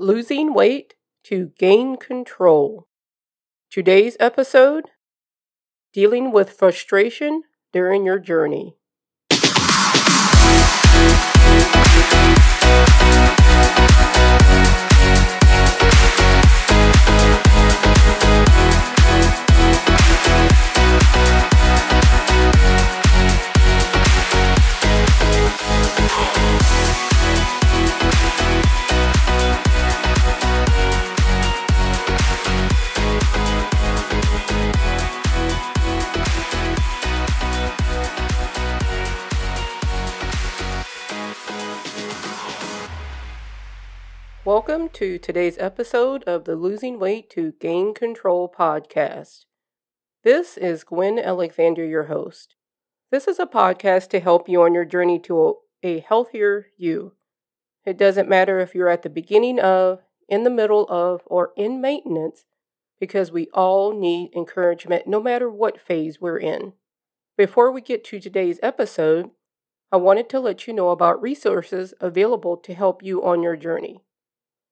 Losing weight to gain control. Today's episode Dealing with frustration during your journey. Welcome to today's episode of the Losing Weight to Gain Control podcast. This is Gwen Alexander, your host. This is a podcast to help you on your journey to a healthier you. It doesn't matter if you're at the beginning of, in the middle of, or in maintenance, because we all need encouragement no matter what phase we're in. Before we get to today's episode, I wanted to let you know about resources available to help you on your journey.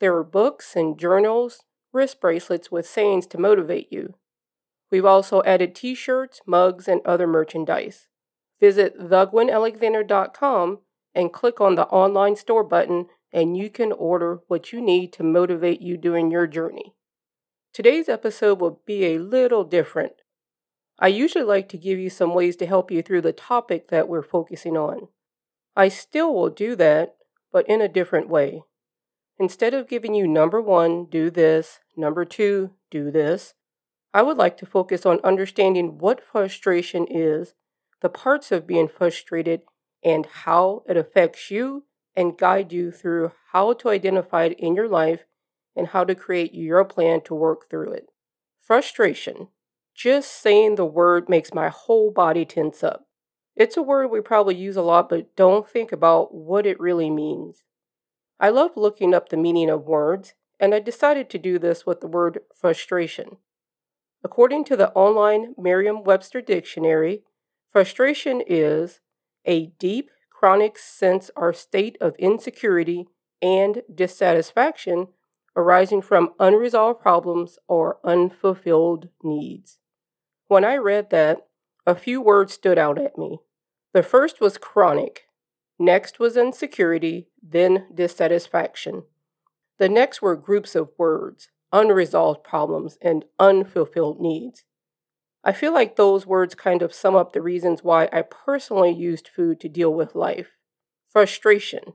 There are books and journals, wrist bracelets with sayings to motivate you. We've also added t shirts, mugs, and other merchandise. Visit thegwenalexander.com and click on the online store button, and you can order what you need to motivate you during your journey. Today's episode will be a little different. I usually like to give you some ways to help you through the topic that we're focusing on. I still will do that, but in a different way. Instead of giving you number one, do this, number two, do this, I would like to focus on understanding what frustration is, the parts of being frustrated, and how it affects you and guide you through how to identify it in your life and how to create your plan to work through it. Frustration. Just saying the word makes my whole body tense up. It's a word we probably use a lot, but don't think about what it really means. I love looking up the meaning of words, and I decided to do this with the word frustration. According to the online Merriam Webster Dictionary, frustration is a deep, chronic sense or state of insecurity and dissatisfaction arising from unresolved problems or unfulfilled needs. When I read that, a few words stood out at me. The first was chronic, Next was insecurity, then dissatisfaction. The next were groups of words, unresolved problems, and unfulfilled needs. I feel like those words kind of sum up the reasons why I personally used food to deal with life. Frustration.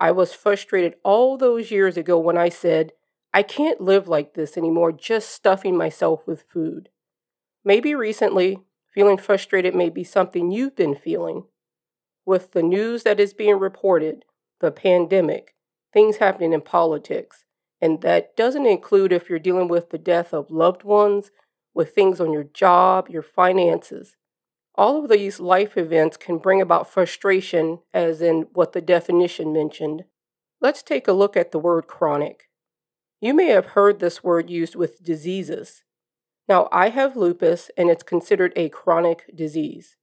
I was frustrated all those years ago when I said, I can't live like this anymore, just stuffing myself with food. Maybe recently, feeling frustrated may be something you've been feeling with the news that is being reported, the pandemic, things happening in politics, and that doesn't include if you're dealing with the death of loved ones, with things on your job, your finances. All of these life events can bring about frustration, as in what the definition mentioned. Let's take a look at the word chronic. You may have heard this word used with diseases. Now, I have lupus, and it's considered a chronic disease.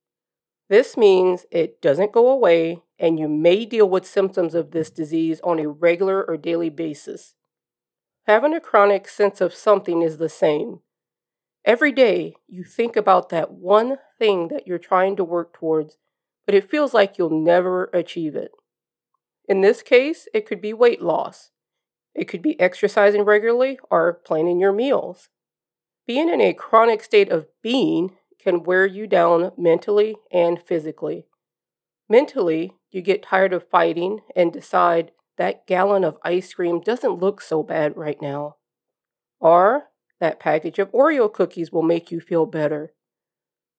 This means it doesn't go away, and you may deal with symptoms of this disease on a regular or daily basis. Having a chronic sense of something is the same. Every day, you think about that one thing that you're trying to work towards, but it feels like you'll never achieve it. In this case, it could be weight loss. It could be exercising regularly or planning your meals. Being in a chronic state of being can wear you down mentally and physically. Mentally, you get tired of fighting and decide that gallon of ice cream doesn't look so bad right now. Or that package of Oreo cookies will make you feel better.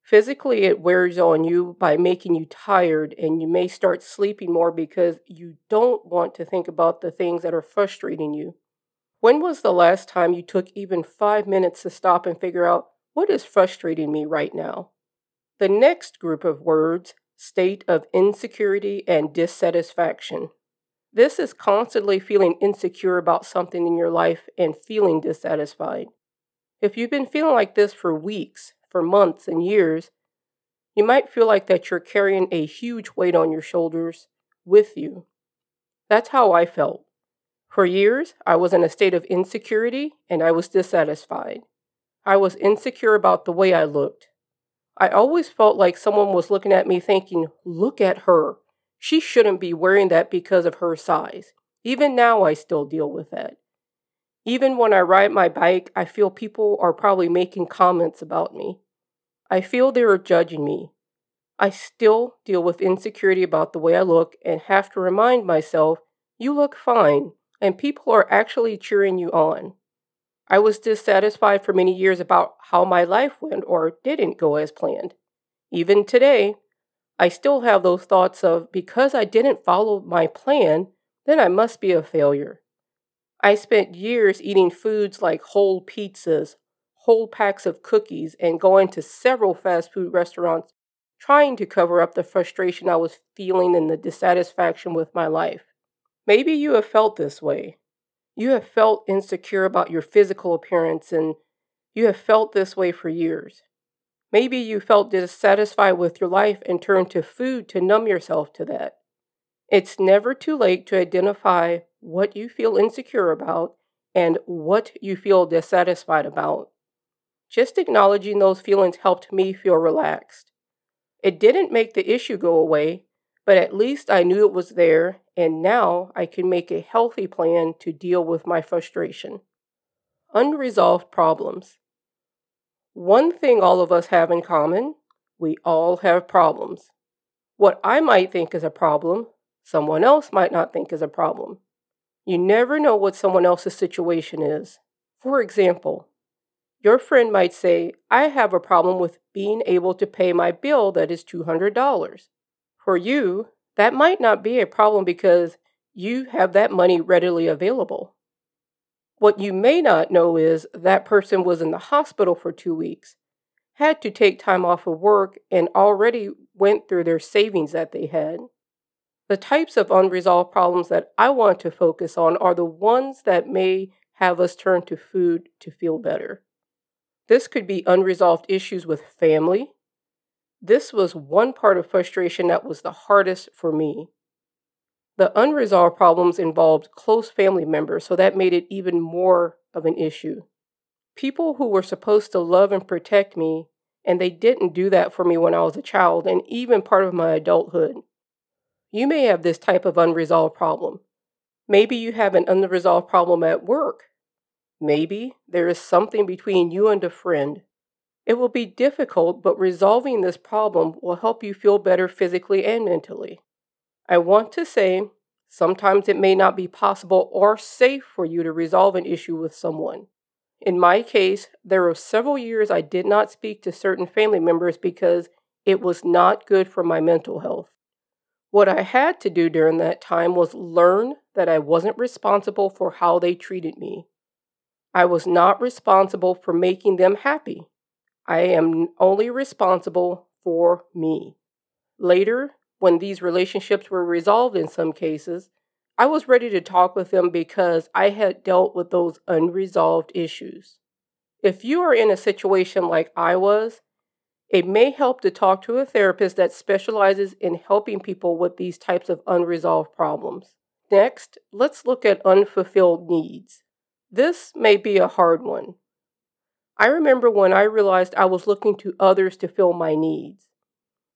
Physically, it wears on you by making you tired, and you may start sleeping more because you don't want to think about the things that are frustrating you. When was the last time you took even five minutes to stop and figure out what is frustrating me right now? The next group of words state of insecurity and dissatisfaction. This is constantly feeling insecure about something in your life and feeling dissatisfied. If you've been feeling like this for weeks, for months, and years, you might feel like that you're carrying a huge weight on your shoulders with you. That's how I felt. For years, I was in a state of insecurity and I was dissatisfied. I was insecure about the way I looked. I always felt like someone was looking at me thinking, look at her. She shouldn't be wearing that because of her size. Even now, I still deal with that. Even when I ride my bike, I feel people are probably making comments about me. I feel they are judging me. I still deal with insecurity about the way I look and have to remind myself, you look fine, and people are actually cheering you on. I was dissatisfied for many years about how my life went or didn't go as planned. Even today, I still have those thoughts of because I didn't follow my plan, then I must be a failure. I spent years eating foods like whole pizzas, whole packs of cookies, and going to several fast food restaurants trying to cover up the frustration I was feeling and the dissatisfaction with my life. Maybe you have felt this way. You have felt insecure about your physical appearance and you have felt this way for years. Maybe you felt dissatisfied with your life and turned to food to numb yourself to that. It's never too late to identify what you feel insecure about and what you feel dissatisfied about. Just acknowledging those feelings helped me feel relaxed. It didn't make the issue go away, but at least I knew it was there, and now I can make a healthy plan to deal with my frustration. Unresolved problems. One thing all of us have in common we all have problems. What I might think is a problem, someone else might not think is a problem. You never know what someone else's situation is. For example, your friend might say, I have a problem with being able to pay my bill that is $200. For you, that might not be a problem because you have that money readily available. What you may not know is that person was in the hospital for two weeks, had to take time off of work, and already went through their savings that they had. The types of unresolved problems that I want to focus on are the ones that may have us turn to food to feel better. This could be unresolved issues with family, this was one part of frustration that was the hardest for me. The unresolved problems involved close family members, so that made it even more of an issue. People who were supposed to love and protect me, and they didn't do that for me when I was a child and even part of my adulthood. You may have this type of unresolved problem. Maybe you have an unresolved problem at work. Maybe there is something between you and a friend. It will be difficult, but resolving this problem will help you feel better physically and mentally. I want to say sometimes it may not be possible or safe for you to resolve an issue with someone. In my case, there were several years I did not speak to certain family members because it was not good for my mental health. What I had to do during that time was learn that I wasn't responsible for how they treated me. I was not responsible for making them happy. I am only responsible for me. Later, when these relationships were resolved in some cases, I was ready to talk with them because I had dealt with those unresolved issues. If you are in a situation like I was, it may help to talk to a therapist that specializes in helping people with these types of unresolved problems. Next, let's look at unfulfilled needs. This may be a hard one. I remember when I realized I was looking to others to fill my needs.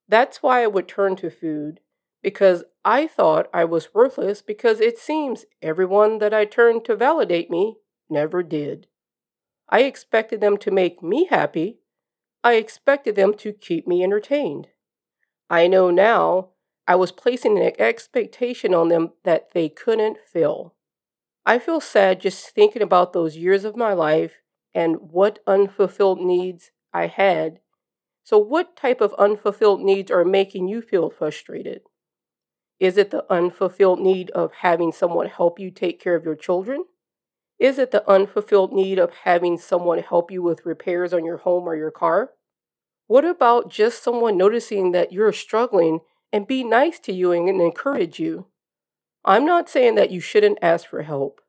That's why I would turn to food, because I thought I was worthless because it seems everyone that I turned to validate me never did. I expected them to make me happy. I expected them to keep me entertained. I know now I was placing an expectation on them that they couldn't fill. I feel sad just thinking about those years of my life and what unfulfilled needs I had. So, what type of unfulfilled needs are making you feel frustrated? Is it the unfulfilled need of having someone help you take care of your children? Is it the unfulfilled need of having someone help you with repairs on your home or your car? What about just someone noticing that you're struggling and be nice to you and encourage you? I'm not saying that you shouldn't ask for help.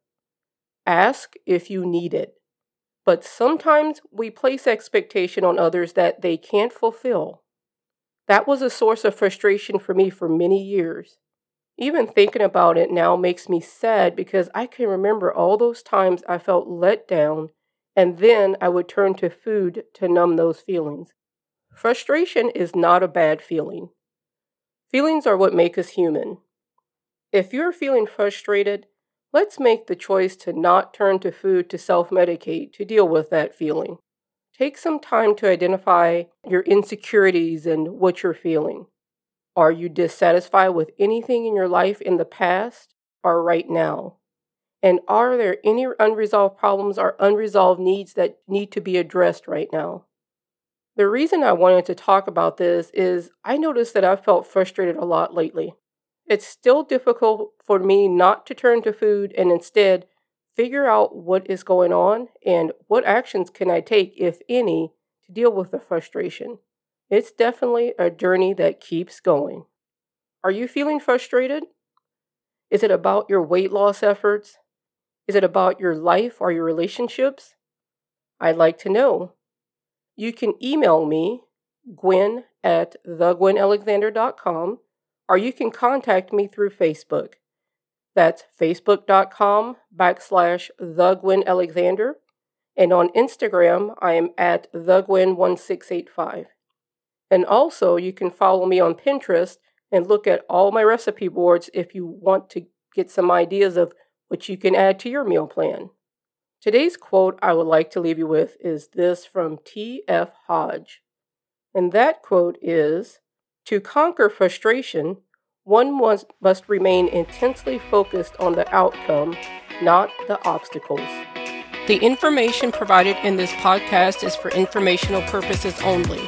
Ask if you need it. But sometimes we place expectation on others that they can't fulfill. That was a source of frustration for me for many years. Even thinking about it now makes me sad because I can remember all those times I felt let down, and then I would turn to food to numb those feelings. Frustration is not a bad feeling. Feelings are what make us human. If you're feeling frustrated, let's make the choice to not turn to food to self medicate to deal with that feeling. Take some time to identify your insecurities and what you're feeling. Are you dissatisfied with anything in your life in the past or right now? And are there any unresolved problems or unresolved needs that need to be addressed right now? The reason I wanted to talk about this is I noticed that I've felt frustrated a lot lately. It's still difficult for me not to turn to food and instead figure out what is going on and what actions can I take, if any, to deal with the frustration. It's definitely a journey that keeps going. Are you feeling frustrated? Is it about your weight loss efforts? Is it about your life or your relationships? I'd like to know. You can email me, Gwen at thegwenalexander.com, or you can contact me through Facebook. That's facebook.com backslash the. And on Instagram, I am at thegwen1685. And also, you can follow me on Pinterest and look at all my recipe boards if you want to get some ideas of what you can add to your meal plan. Today's quote I would like to leave you with is this from T.F. Hodge. And that quote is To conquer frustration, one must, remain intensely focused on the outcome, not the obstacles. The information provided in this podcast is for informational purposes only.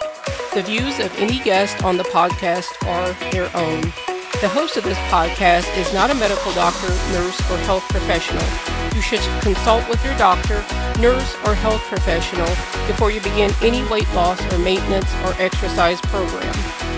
The views of any guest on the podcast are their own. The host of this podcast is not a medical doctor, nurse, or health professional. You should consult with your doctor, nurse, or health professional before you begin any weight loss or maintenance or exercise program.